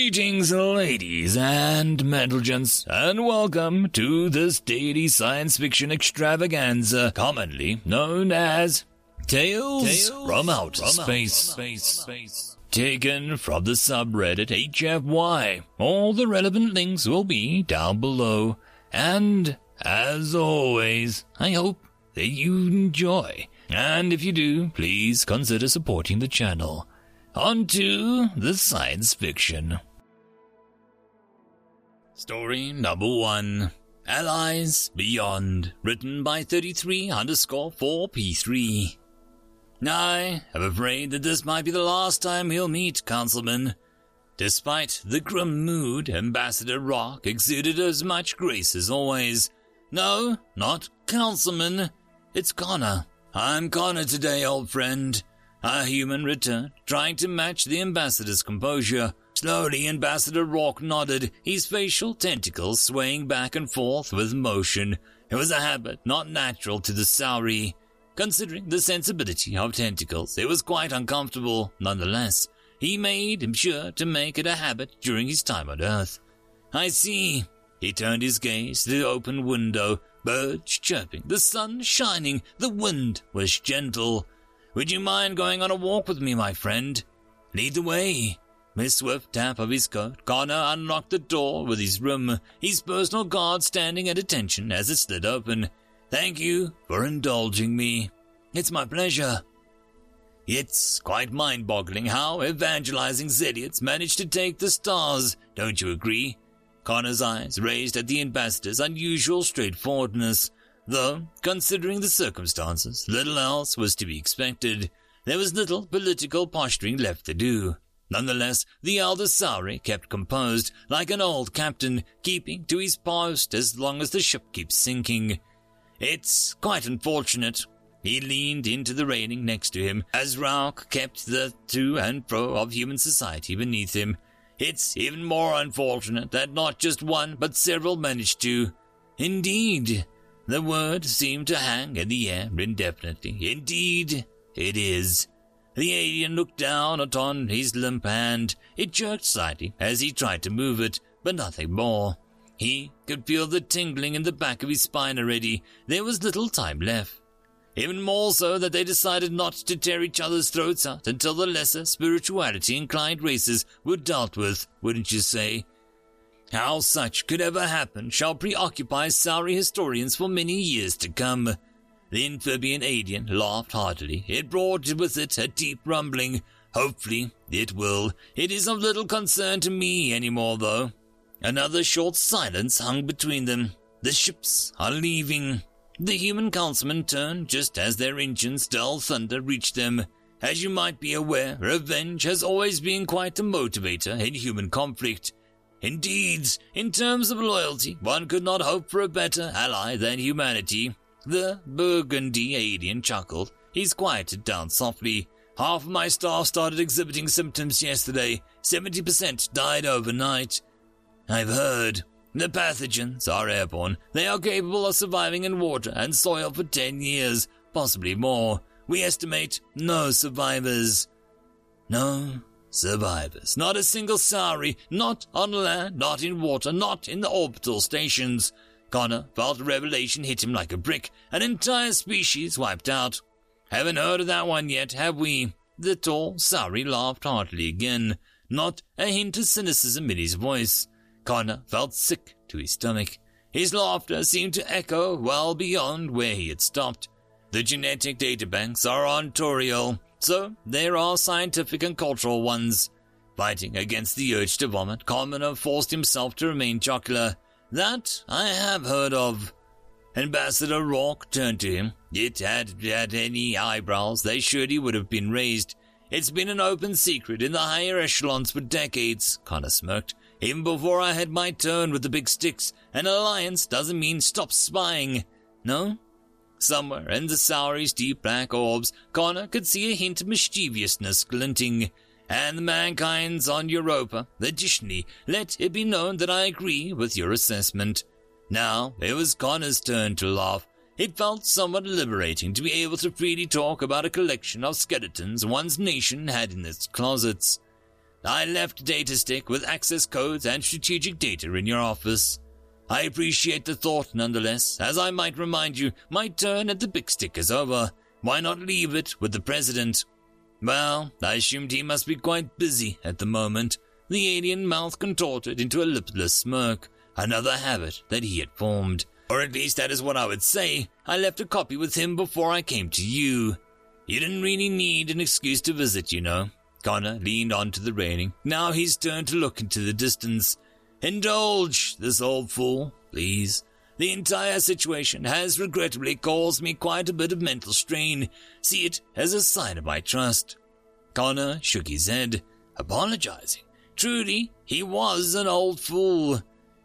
Greetings, ladies and gents, and welcome to this daily science fiction extravaganza, commonly known as Tales, Tales from Outer from space. space. space. Taken from the subreddit HFY. All the relevant links will be down below. And, as always, I hope that you enjoy. And if you do, please consider supporting the channel. On to the science fiction. Story number one. Allies Beyond, written by 33 underscore 4P3. I am afraid that this might be the last time we'll meet, Councilman. Despite the grim mood, Ambassador Rock exuded as much grace as always. No, not Councilman. It's Connor. I'm Connor today, old friend. A human returned, trying to match the ambassador's composure. Slowly, Ambassador Rock nodded, his facial tentacles swaying back and forth with motion. It was a habit not natural to the Sauri. Considering the sensibility of tentacles, it was quite uncomfortable. Nonetheless, he made sure to make it a habit during his time on Earth. I see. He turned his gaze to the open window, birds chirping, the sun shining, the wind was gentle. Would you mind going on a walk with me, my friend? Lead the way. A swift tap of his coat, Connor unlocked the door with his room, his personal guard standing at attention as it slid open. Thank you for indulging me. It's my pleasure. It's quite mind-boggling how evangelizing Zediots manage to take the stars, don't you agree? Connor's eyes raised at the ambassador's unusual straightforwardness. Though, considering the circumstances, little else was to be expected. There was little political posturing left to do. Nonetheless, the elder Sauri kept composed, like an old captain, keeping to his post as long as the ship keeps sinking. It's quite unfortunate. He leaned into the railing next to him, as Rauk kept the to and fro of human society beneath him. It's even more unfortunate that not just one, but several managed to. Indeed, the word seemed to hang in the air indefinitely. Indeed, it is. The alien looked down upon his limp hand. It jerked slightly as he tried to move it, but nothing more. He could feel the tingling in the back of his spine already. There was little time left. Even more so that they decided not to tear each other's throats out until the lesser spirituality inclined races were dealt with, wouldn't you say? How such could ever happen shall preoccupy Sauri historians for many years to come. The amphibian alien laughed heartily. It brought with it a deep rumbling. Hopefully, it will. It is of little concern to me any more, though. Another short silence hung between them. The ships are leaving. The human councilmen turned just as their engine's dull thunder reached them. As you might be aware, revenge has always been quite a motivator in human conflict. Indeed, in terms of loyalty, one could not hope for a better ally than humanity. The burgundy alien chuckled. He's quieted down softly. Half of my staff started exhibiting symptoms yesterday. 70% died overnight. I've heard. The pathogens are airborne. They are capable of surviving in water and soil for 10 years, possibly more. We estimate no survivors. No Survivors. Not a single Sauri. not on land, not in water, not in the orbital stations. Connor felt a revelation hit him like a brick. An entire species wiped out. Haven't heard of that one yet, have we? The tall Sauri laughed heartily again. Not a hint of cynicism in his voice. Connor felt sick to his stomach. His laughter seemed to echo well beyond where he had stopped. The genetic databanks are on Toriel. So, there are scientific and cultural ones. Fighting against the urge to vomit, Commoner forced himself to remain jocular. That I have heard of. Ambassador Rourke turned to him. It had had any eyebrows, they surely would have been raised. It's been an open secret in the higher echelons for decades, Connor smirked. Even before I had my turn with the big sticks, an alliance doesn't mean stop spying. No? Somewhere in the Sauri's deep black orbs, Connor could see a hint of mischievousness glinting. And the mankind's on Europa. Additionally, let it be known that I agree with your assessment. Now, it was Connor's turn to laugh. It felt somewhat liberating to be able to freely talk about a collection of skeletons one's nation had in its closets. I left data stick with access codes and strategic data in your office. I appreciate the thought nonetheless, as I might remind you, my turn at the big stick is over. Why not leave it with the president? Well, I assumed he must be quite busy at the moment. The alien mouth contorted into a lipless smirk, another habit that he had formed. Or at least that is what I would say. I left a copy with him before I came to you. You didn't really need an excuse to visit, you know. Connor leaned onto the railing. Now he's turned to look into the distance. Indulge this old fool, please. The entire situation has regrettably caused me quite a bit of mental strain. See it as a sign of my trust. Connor shook his head, apologizing. Truly, he was an old fool.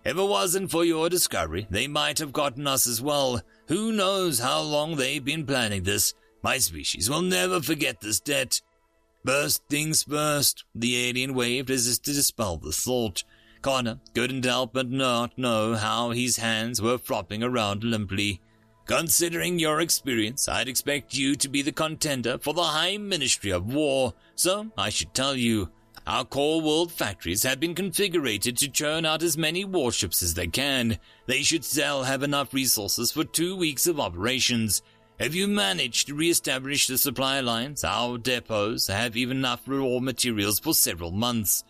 If it wasn't for your discovery, they might have gotten us as well. Who knows how long they've been planning this? My species will never forget this debt. First things first, The alien waved as if to dispel the thought. Connor couldn't help but not know how his hands were flopping around limply. Considering your experience, I'd expect you to be the contender for the High Ministry of War, so I should tell you. Our core world factories have been configured to churn out as many warships as they can. They should still have enough resources for two weeks of operations. If you manage to re-establish the supply lines, our depots have even enough raw materials for several months.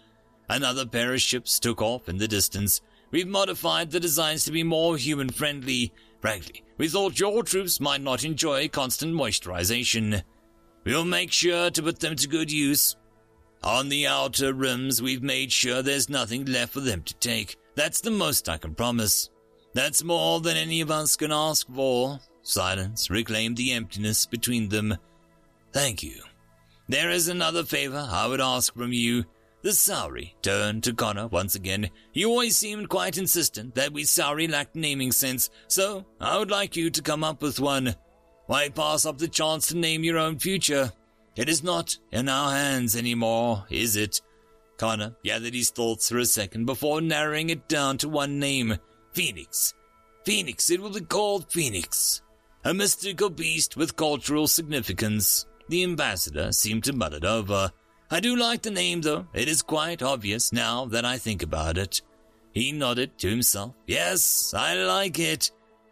Another pair of ships took off in the distance. We've modified the designs to be more human friendly. Frankly, we thought your troops might not enjoy constant moisturization. We'll make sure to put them to good use. On the outer rims, we've made sure there's nothing left for them to take. That's the most I can promise. That's more than any of us can ask for. Silence reclaimed the emptiness between them. Thank you. There is another favor I would ask from you. The Sauri turned to Connor once again. You always seemed quite insistent that we Sauri lacked naming sense, so I would like you to come up with one. Why pass up the chance to name your own future? It is not in our hands anymore, is it? Connor gathered his thoughts for a second before narrowing it down to one name Phoenix. Phoenix, it will be called Phoenix. A mystical beast with cultural significance. The ambassador seemed to mull it over. I do like the name, though. It is quite obvious now that I think about it. He nodded to himself. Yes, I like it.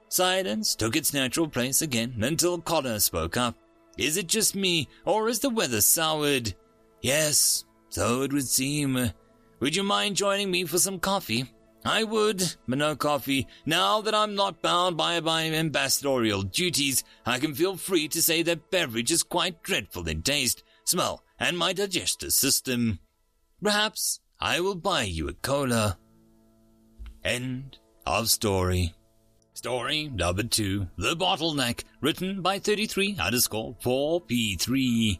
Silence took its natural place again until Connor spoke up. Is it just me, or is the weather soured? Yes, so it would seem. Would you mind joining me for some coffee? I would, but no coffee. Now that I'm not bound by my ambassadorial duties, I can feel free to say that beverage is quite dreadful in taste, smell, and my digestive system. Perhaps I will buy you a cola. End of story. Story number two, The Bottleneck, written by 33 underscore 4P3.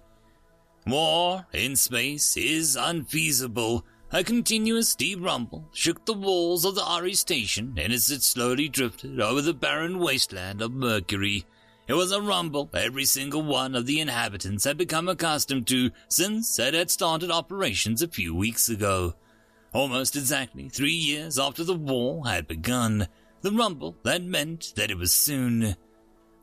War in space is unfeasible. A continuous deep rumble shook the walls of the Ari station and as it slowly drifted over the barren wasteland of Mercury. It was a rumble every single one of the inhabitants had become accustomed to since it had started operations a few weeks ago. Almost exactly three years after the war had begun, the rumble that meant that it was soon.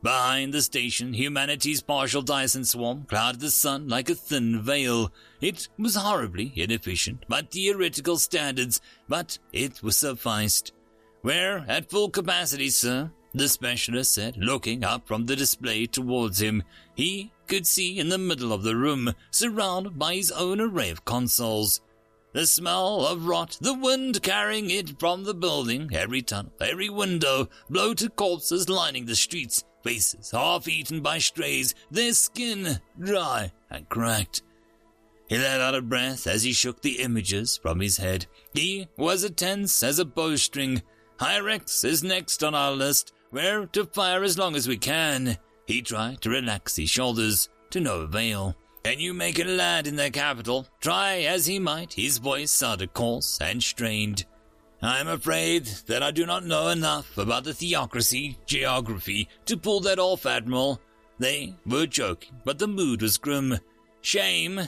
Behind the station, humanity's partial Dyson swarm clouded the sun like a thin veil. It was horribly inefficient by theoretical standards, but it was sufficed. We're at full capacity, sir, the specialist said, looking up from the display towards him. He could see in the middle of the room, surrounded by his own array of consoles. The smell of rot, the wind carrying it from the building, every tunnel, every window, bloated corpses lining the streets, faces half eaten by strays, their skin dry and cracked. He let out a breath as he shook the images from his head. He was as tense as a bowstring. Hyrex is next on our list, where to fire as long as we can. He tried to relax his shoulders, to no avail. Can you make a lad in the capital? Try as he might, his voice sounded coarse and strained. I am afraid that I do not know enough about the theocracy geography to pull that off, Admiral. They were joking, but the mood was grim. Shame.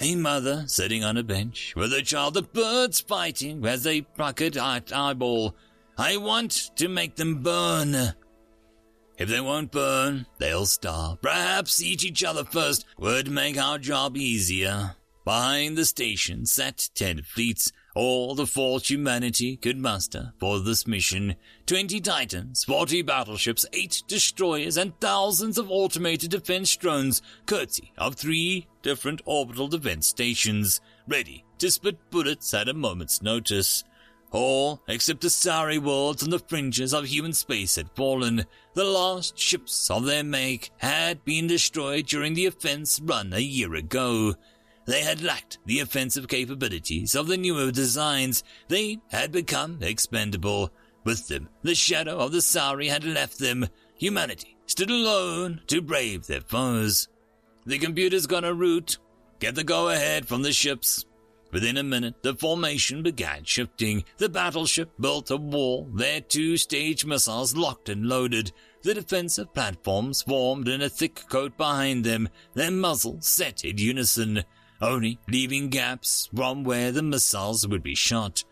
A mother sitting on a bench with a child, the birds fighting as they pluck at eyeball. I want to make them burn. If they won't burn, they'll starve. Perhaps eat each other first would make our job easier. Behind the station sat ten fleets, all the force humanity could muster for this mission. Twenty Titans, forty battleships, eight destroyers, and thousands of automated defense drones, courtesy of three different orbital defense stations, ready to spit bullets at a moment's notice. All, except the starry worlds on the fringes of human space had fallen. The last ships of their make had been destroyed during the offense run a year ago. They had lacked the offensive capabilities of the newer designs. They had become expendable. With them, the shadow of the Sauri had left them. Humanity stood alone to brave their foes. The computers got a route. Get the go-ahead from the ships. Within a minute, the formation began shifting. The battleship built a wall, their two-stage missiles locked and loaded. The defensive platforms formed in a thick coat behind them, their muzzles set in unison, only leaving gaps from where the missiles would be shot.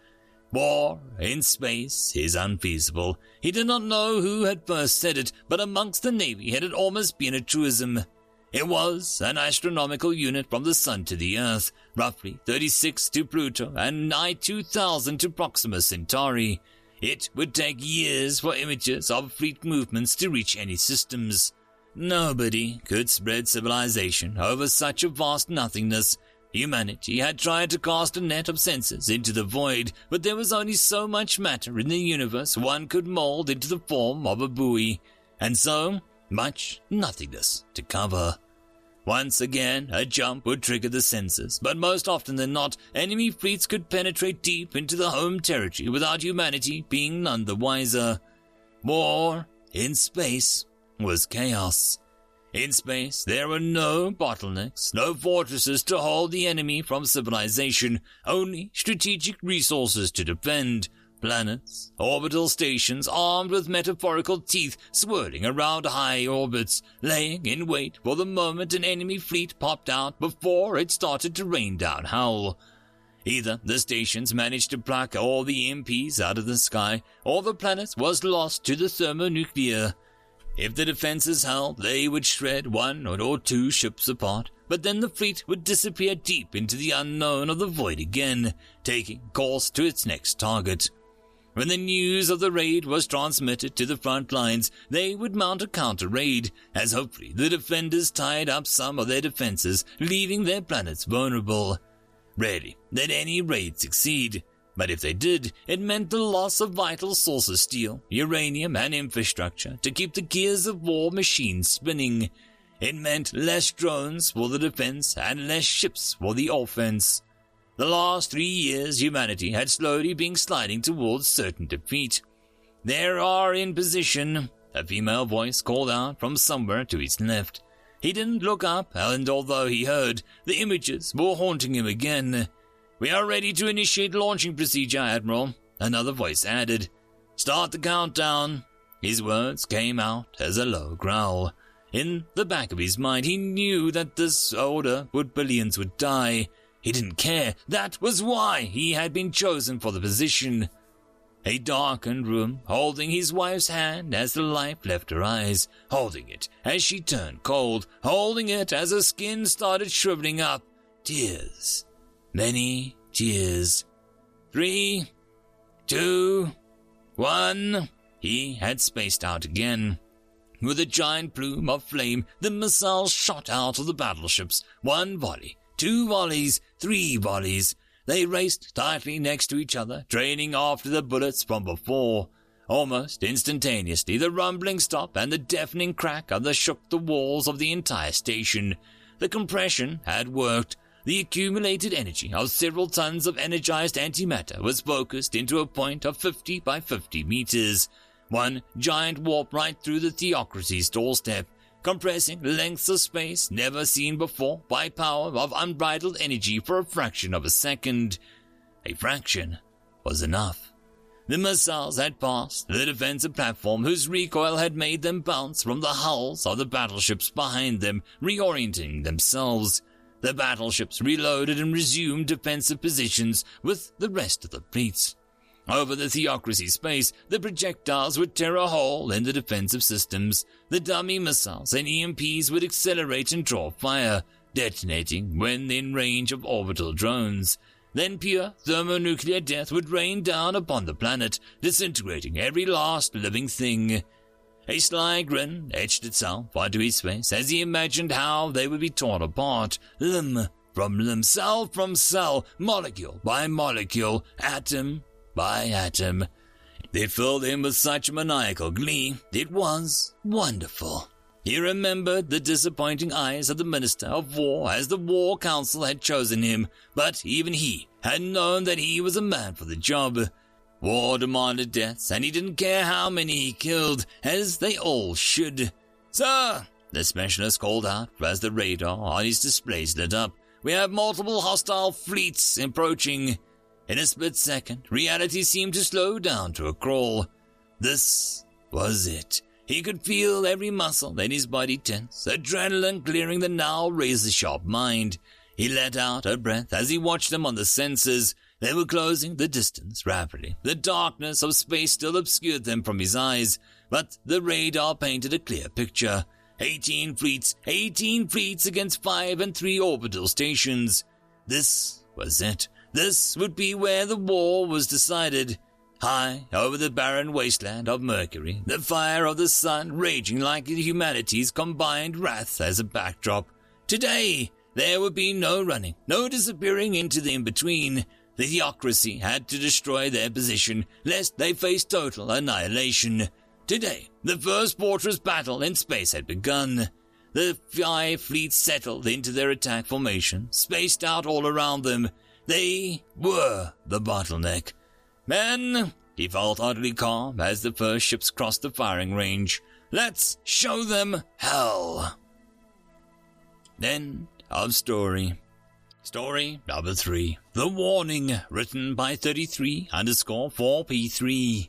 War in space is unfeasible. He did not know who had first said it, but amongst the Navy it had almost been a truism. It was an astronomical unit from the Sun to the Earth, roughly 36 to Pluto and nigh 2,000 to Proxima Centauri. It would take years for images of fleet movements to reach any systems. Nobody could spread civilization over such a vast nothingness. Humanity had tried to cast a net of sensors into the void, but there was only so much matter in the universe one could mold into the form of a buoy. And so, much nothingness to cover. Once again, a jump would trigger the sensors, but most often than not, enemy fleets could penetrate deep into the home territory without humanity being none the wiser. War in space was chaos. In space, there were no bottlenecks, no fortresses to hold the enemy from civilization, only strategic resources to defend, Planets, orbital stations armed with metaphorical teeth swirling around high orbits, laying in wait for the moment an enemy fleet popped out before it started to rain down hell. Either the stations managed to pluck all the EMPs out of the sky, or the planet was lost to the thermonuclear. If the defenses held, they would shred one or two ships apart, but then the fleet would disappear deep into the unknown of the void again, taking course to its next target. When the news of the raid was transmitted to the front lines, they would mount a counter raid, as hopefully the defenders tied up some of their defenses, leaving their planets vulnerable. Rarely did any raid succeed, but if they did, it meant the loss of vital sources of steel, uranium, and infrastructure to keep the gears of war machines spinning. It meant less drones for the defense and less ships for the offense. The last three years, humanity had slowly been sliding towards certain defeat. There are in position, a female voice called out from somewhere to his left. He didn't look up, and although he heard, the images were haunting him again. We are ready to initiate launching procedure, Admiral, another voice added. Start the countdown. His words came out as a low growl. In the back of his mind, he knew that this order would billions would die, he didn't care. That was why he had been chosen for the position. A darkened room, holding his wife's hand as the light left her eyes, holding it as she turned cold, holding it as her skin started shriveling up. Tears. Many tears. Three, two, one. He had spaced out again. With a giant plume of flame, the missiles shot out of the battleships, one volley Two volleys, three volleys. They raced tightly next to each other, trailing after the bullets from before. Almost instantaneously, the rumbling stopped and the deafening crack of the shook the walls of the entire station. The compression had worked. The accumulated energy of several tons of energized antimatter was focused into a point of 50 by 50 meters. One giant warp right through the theocracy's doorstep compressing lengths of space never seen before by power of unbridled energy for a fraction of a second. A fraction was enough. The missiles had passed the defensive platform whose recoil had made them bounce from the hulls of the battleships behind them, reorienting themselves. The battleships reloaded and resumed defensive positions with the rest of the fleets. Over the theocracy space, the projectiles would tear a hole in the defensive systems. The dummy missiles and EMPs would accelerate and draw fire. detonating when in range of orbital drones. Then pure thermonuclear death would rain down upon the planet, disintegrating every last living thing. A sly grin etched itself onto his face as he imagined how they would be torn apart, limb from limb, cell from cell, molecule by molecule, atom by atom. They filled him with such maniacal glee. It was wonderful. He remembered the disappointing eyes of the Minister of War as the War Council had chosen him, but even he had known that he was a man for the job. War demanded deaths, and he didn't care how many he killed, as they all should. Sir, the specialist called out as the radar on his displays lit up. We have multiple hostile fleets approaching. In a split second, reality seemed to slow down to a crawl. This was it. He could feel every muscle in his body tense, adrenaline clearing the now razor sharp mind. He let out a breath as he watched them on the sensors. They were closing the distance rapidly. The darkness of space still obscured them from his eyes, but the radar painted a clear picture. Eighteen fleets, eighteen fleets against five and three orbital stations. This was it. This would be where the war was decided. High over the barren wasteland of Mercury, the fire of the sun raging like humanity's combined wrath as a backdrop. Today, there would be no running, no disappearing into the in-between. The theocracy had to destroy their position, lest they face total annihilation. Today, the first fortress battle in space had begun. The five fleets settled into their attack formation, spaced out all around them. They were the bottleneck. Men, he felt oddly calm as the first ships crossed the firing range. Let's show them hell. End of story. Story number three. The Warning, written by 33 underscore 4P3.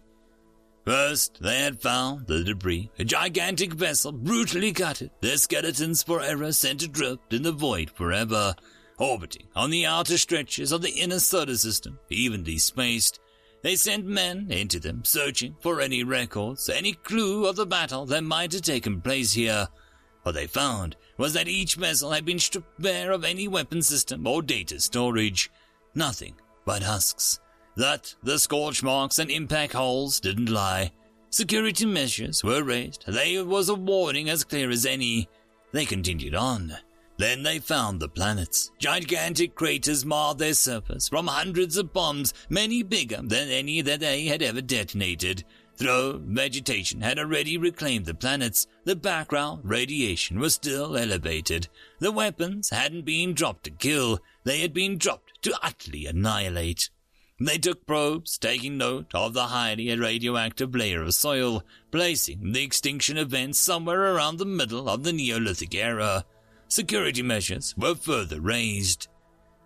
First, they had found the debris. A gigantic vessel brutally gutted, their skeletons forever sent adrift in the void forever, orbiting on the outer stretches of the inner solar system, evenly spaced. They sent men into them, searching for any records, any clue of the battle that might have taken place here. What they found was that each vessel had been stripped bare of any weapon system or data storage. Nothing but husks. That the scorch marks and impact holes didn't lie. Security measures were raised. There was a warning as clear as any. They continued on. Then they found the planets. Gigantic craters marred their surface from hundreds of bombs, many bigger than any that they had ever detonated. Though vegetation had already reclaimed the planets, the background radiation was still elevated. The weapons hadn't been dropped to kill, they had been dropped to utterly annihilate. They took probes, taking note of the highly radioactive layer of soil, placing the extinction event somewhere around the middle of the Neolithic era security measures were further raised.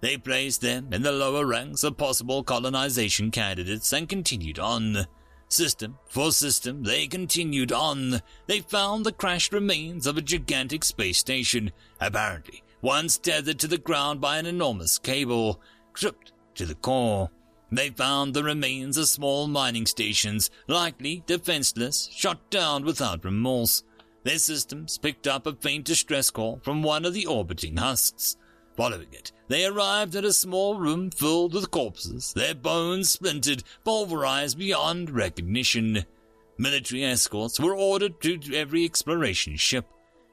They placed them in the lower ranks of possible colonization candidates and continued on. System for system, they continued on. They found the crashed remains of a gigantic space station, apparently once tethered to the ground by an enormous cable, stripped to the core. They found the remains of small mining stations, likely defenseless, shot down without remorse. Their systems picked up a faint distress call from one of the orbiting husks. Following it, they arrived at a small room filled with corpses, their bones splintered, pulverized beyond recognition. Military escorts were ordered to every exploration ship.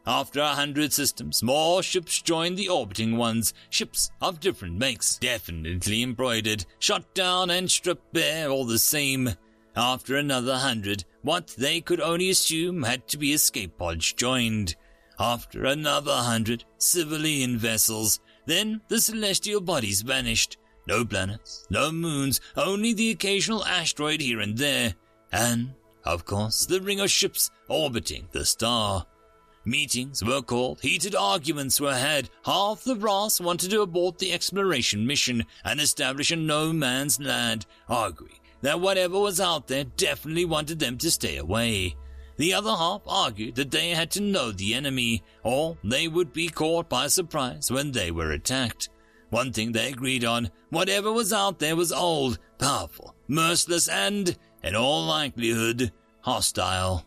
After a hundred systems, more ships joined the orbiting ones, ships of different makes, definitely embroidered, shot down and stripped bare all the same. After another hundred, what they could only assume had to be escape pods joined. After another hundred civilian vessels, then the celestial bodies vanished. No planets, no moons, only the occasional asteroid here and there, and, of course, the ring of ships orbiting the star. Meetings were called, heated arguments were had. Half the brass wanted to abort the exploration mission and establish a no man's land, arguing that whatever was out there definitely wanted them to stay away. The other half argued that they had to know the enemy, or they would be caught by surprise when they were attacked. One thing they agreed on, whatever was out there was old, powerful, merciless, and, in all likelihood, hostile.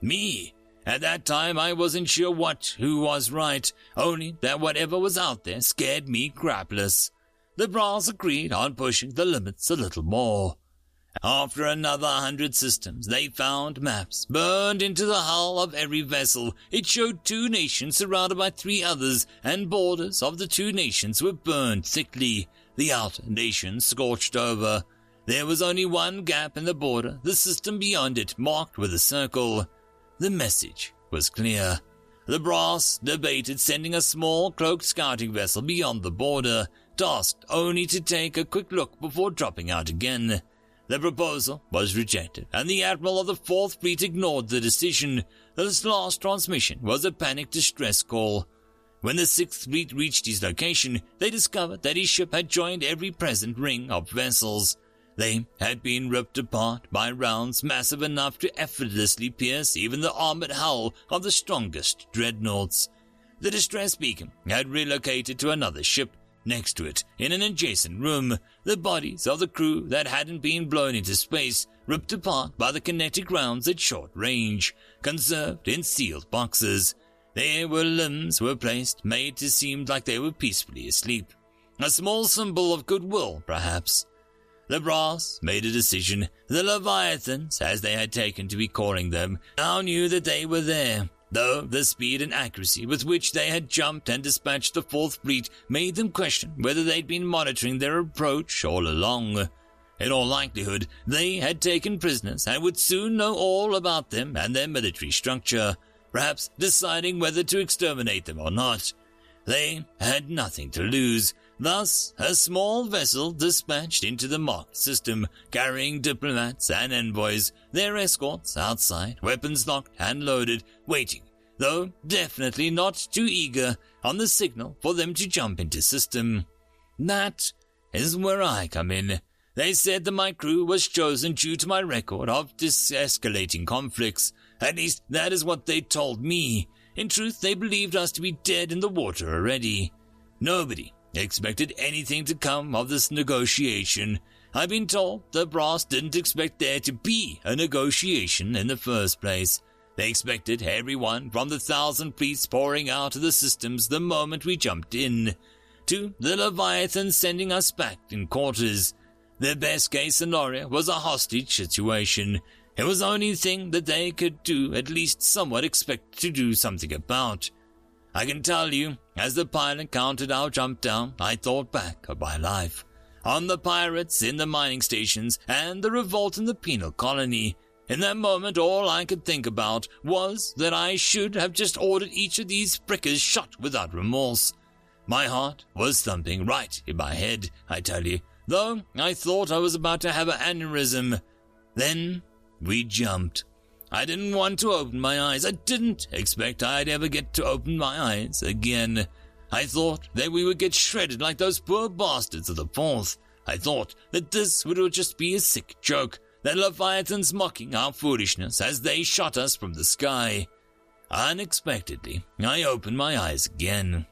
Me, At that time, I wasn't sure what, who was right, only that whatever was out there scared me crapless. The brass agreed on pushing the limits a little more. After another hundred systems, they found maps burned into the hull of every vessel. It showed two nations surrounded by three others, and borders of the two nations were burned thickly, the outer nations scorched over. There was only one gap in the border, the system beyond it marked with a circle. The message was clear. The brass debated sending a small cloaked scouting vessel beyond the border, tasked only to take a quick look before dropping out again. The proposal was rejected, and the Admiral of the Fourth Fleet ignored the decision. This last transmission was a panic distress call. When the Sixth Fleet reached his location, they discovered that his ship had joined every present ring of vessels. They had been ripped apart by rounds massive enough to effortlessly pierce even the armored hull of the strongest dreadnoughts. The distress beacon had relocated to another ship next to it, in an adjacent room. The bodies of the crew that hadn't been blown into space, ripped apart by the kinetic rounds at short range, conserved in sealed boxes. There were limbs were placed, made to seem like they were peacefully asleep. A small symbol of goodwill, perhaps. The brass made a decision. The Leviathans, as they had taken to be calling them, now knew that they were there, though the speed and accuracy with which they had jumped and dispatched the Fourth Fleet made them question whether they'd been monitoring their approach all along. In all likelihood, they had taken prisoners and would soon know all about them and their military structure, perhaps deciding whether to exterminate them or not. They had nothing to lose, Thus, a small vessel dispatched into the marked system, carrying diplomats and envoys, their escorts outside, weapons locked and loaded, waiting, though definitely not too eager, on the signal for them to jump into system. That is where I come in. They said that my crew was chosen due to my record of de-escalating conflicts. At least that is what they told me. In truth, they believed us to be dead in the water already. Nobody expected anything to come of this negotiation. I've been told the brass didn't expect there to be a negotiation in the first place. They expected everyone from the thousand fleets pouring out of the systems the moment we jumped in, to the Leviathan sending us back in quarters. Their best case scenario was a hostage situation. It was the only thing that they could do, at least somewhat expect to do something about. I can tell you, as the pilot counted our jump down, I thought back of my life. On the pirates in the mining stations and the revolt in the penal colony. In that moment, all I could think about was that I should have just ordered each of these prickers shot without remorse. My heart was thumping right in my head, I tell you, though I thought I was about to have an aneurysm. Then we jumped. I didn't want to open my eyes. I didn't expect I'd ever get to open my eyes again. I thought that we would get shredded like those poor bastards of the Fourth. I thought that this would just be a sick joke, that Leviathans mocking our foolishness as they shot us from the sky. Unexpectedly, I opened my eyes again.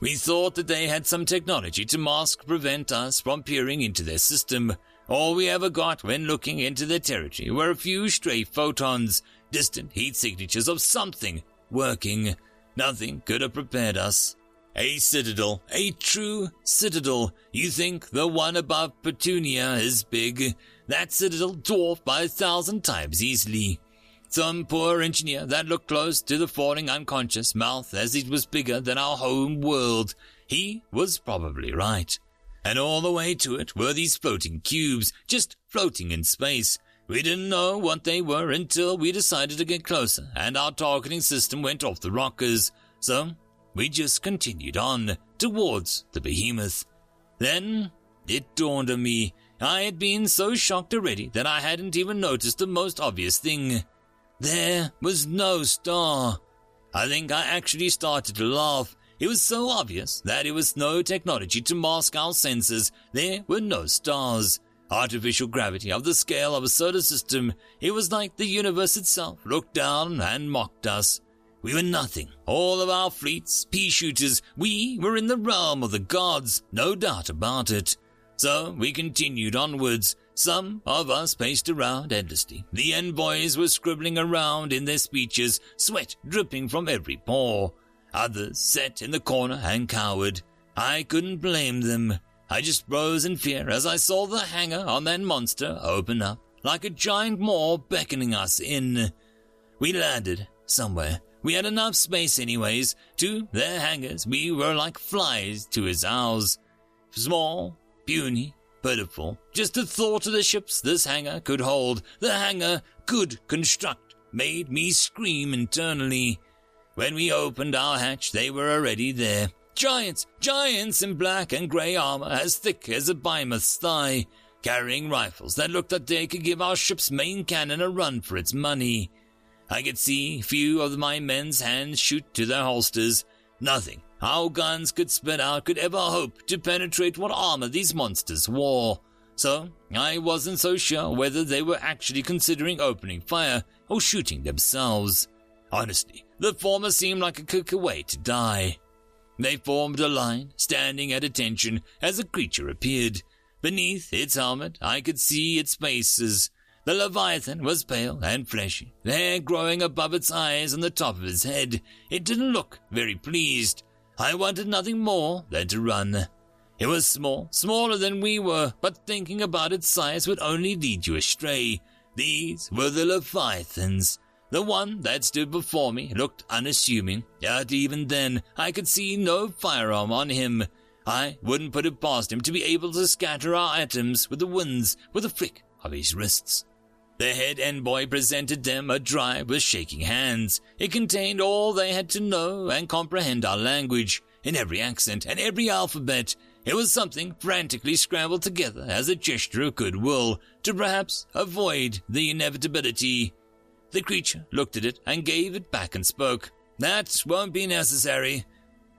We thought that they had some technology to mask prevent us from peering into their system, all we ever got when looking into the territory were a few stray photons, distant heat signatures of something working. Nothing could have prepared us. A citadel, a true citadel. You think the one above Petunia is big? That citadel dwarfed by a thousand times easily. Some poor engineer that looked close to the falling unconscious mouth as it was bigger than our home world. He was probably right. And all the way to it were these floating cubes, just floating in space. We didn't know what they were until we decided to get closer and our targeting system went off the rockers. So we just continued on towards the behemoth. Then it dawned on me. I had been so shocked already that I hadn't even noticed the most obvious thing. There was no star. I think I actually started to laugh it was so obvious that it was no technology to mask our senses. There were no stars. Artificial gravity of the scale of a solar system. It was like the universe itself looked down and mocked us. We were nothing. All of our fleets, pea shooters, we were in the realm of the gods, no doubt about it. So we continued onwards, Some of us paced around endlessly. The envoys were scribbling around in their speeches, sweat dripping from every pore. Others sat in the corner and cowered. I couldn't blame them. I just froze in fear as I saw the hangar on that monster open up, like a giant maw beckoning us in. We landed somewhere. We had enough space anyways. To their hangars, we were like flies to his owls. Small, puny, pitiful. Just the thought of the ships this hangar could hold, the hangar could construct, made me scream internally. When we opened our hatch, they were already there. Giants, giants in black and grey armor as thick as a behemoth's thigh, carrying rifles that looked like they could give our ship's main cannon a run for its money. I could see few of my men's hands shoot to their holsters. Nothing our guns could spit out could ever hope to penetrate what armor these monsters wore. So I wasn't so sure whether they were actually considering opening fire or shooting themselves. Honestly, the former seemed like a quicker way to die. They formed a line, standing at attention as the creature appeared. Beneath its helmet, I could see its faces. The Leviathan was pale and fleshy, hair growing above its eyes on the top of its head. It didn't look very pleased. I wanted nothing more than to run. It was small, smaller than we were, but thinking about its size would only lead you astray. These were the Leviathans. The one that stood before me looked unassuming, yet even then I could see no firearm on him. I wouldn't put it past him to be able to scatter our atoms with the winds with a flick of his wrists. The head envoy presented them a drive with shaking hands. It contained all they had to know and comprehend our language, in every accent and every alphabet. It was something frantically scrambled together as a gesture of goodwill to perhaps avoid the inevitability the creature looked at it and gave it back and spoke. That won't be necessary.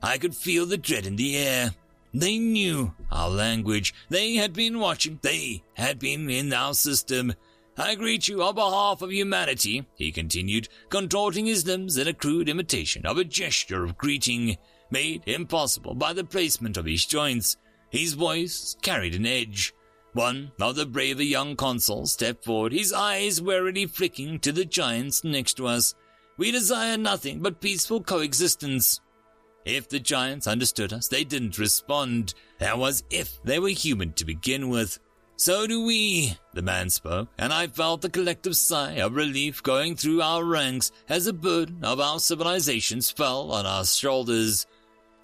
I could feel the dread in the air. They knew our language. They had been watching. They had been in our system. I greet you on behalf of humanity, he continued, contorting his limbs in a crude imitation of a gesture of greeting, made impossible by the placement of his joints. His voice carried an edge. One of the braver young consuls stepped forward, his eyes warily flicking to the giants next to us. We desire nothing but peaceful coexistence. If the giants understood us, they didn't respond. That was if they were human to begin with. So do we, the man spoke, and I felt the collective sigh of relief going through our ranks as the burden of our civilizations fell on our shoulders.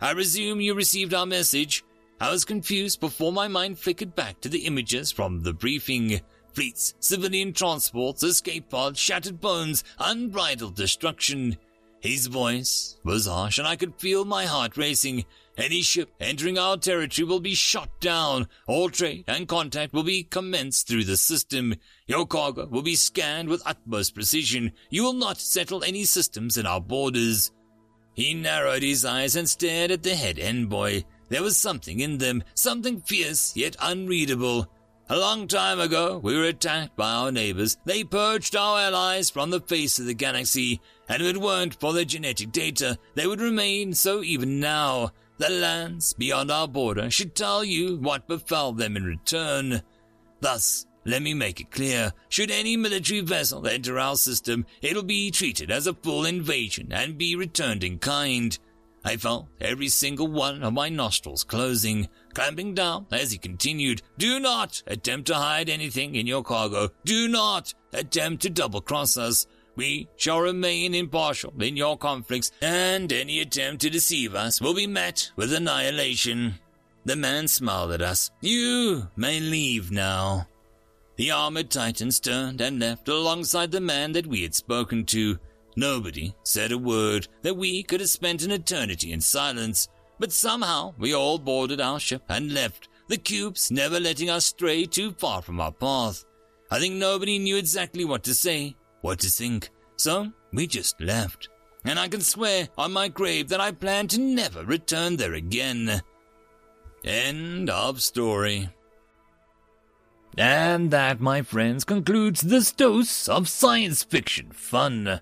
I presume you received our message. I was confused before my mind flickered back to the images from the briefing. Fleets, civilian transports, escape pods, shattered bones, unbridled destruction. His voice was harsh and I could feel my heart racing. Any ship entering our territory will be shot down. All trade and contact will be commenced through the system. Your cargo will be scanned with utmost precision. You will not settle any systems in our borders. He narrowed his eyes and stared at the head envoy. There was something in them, something fierce yet unreadable. A long time ago, we were attacked by our neighbors. They purged our allies from the face of the galaxy, and if it weren't for their genetic data, they would remain so even now. The lands beyond our border should tell you what befell them in return. Thus, let me make it clear, should any military vessel enter our system, it'll be treated as a full invasion and be returned in kind. I felt every single one of my nostrils closing, clamping down as he continued, Do not attempt to hide anything in your cargo. Do not attempt to double cross us. We shall remain impartial in your conflicts, and any attempt to deceive us will be met with annihilation. The man smiled at us. You may leave now. The armored titans turned and left alongside the man that we had spoken to. Nobody said a word that we could have spent an eternity in silence, but somehow we all boarded our ship and left, the cubes never letting us stray too far from our path. I think nobody knew exactly what to say, what to think, so we just left. And I can swear on my grave that I plan to never return there again. End of story. And that, my friends, concludes this dose of science fiction fun.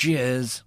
Cheers.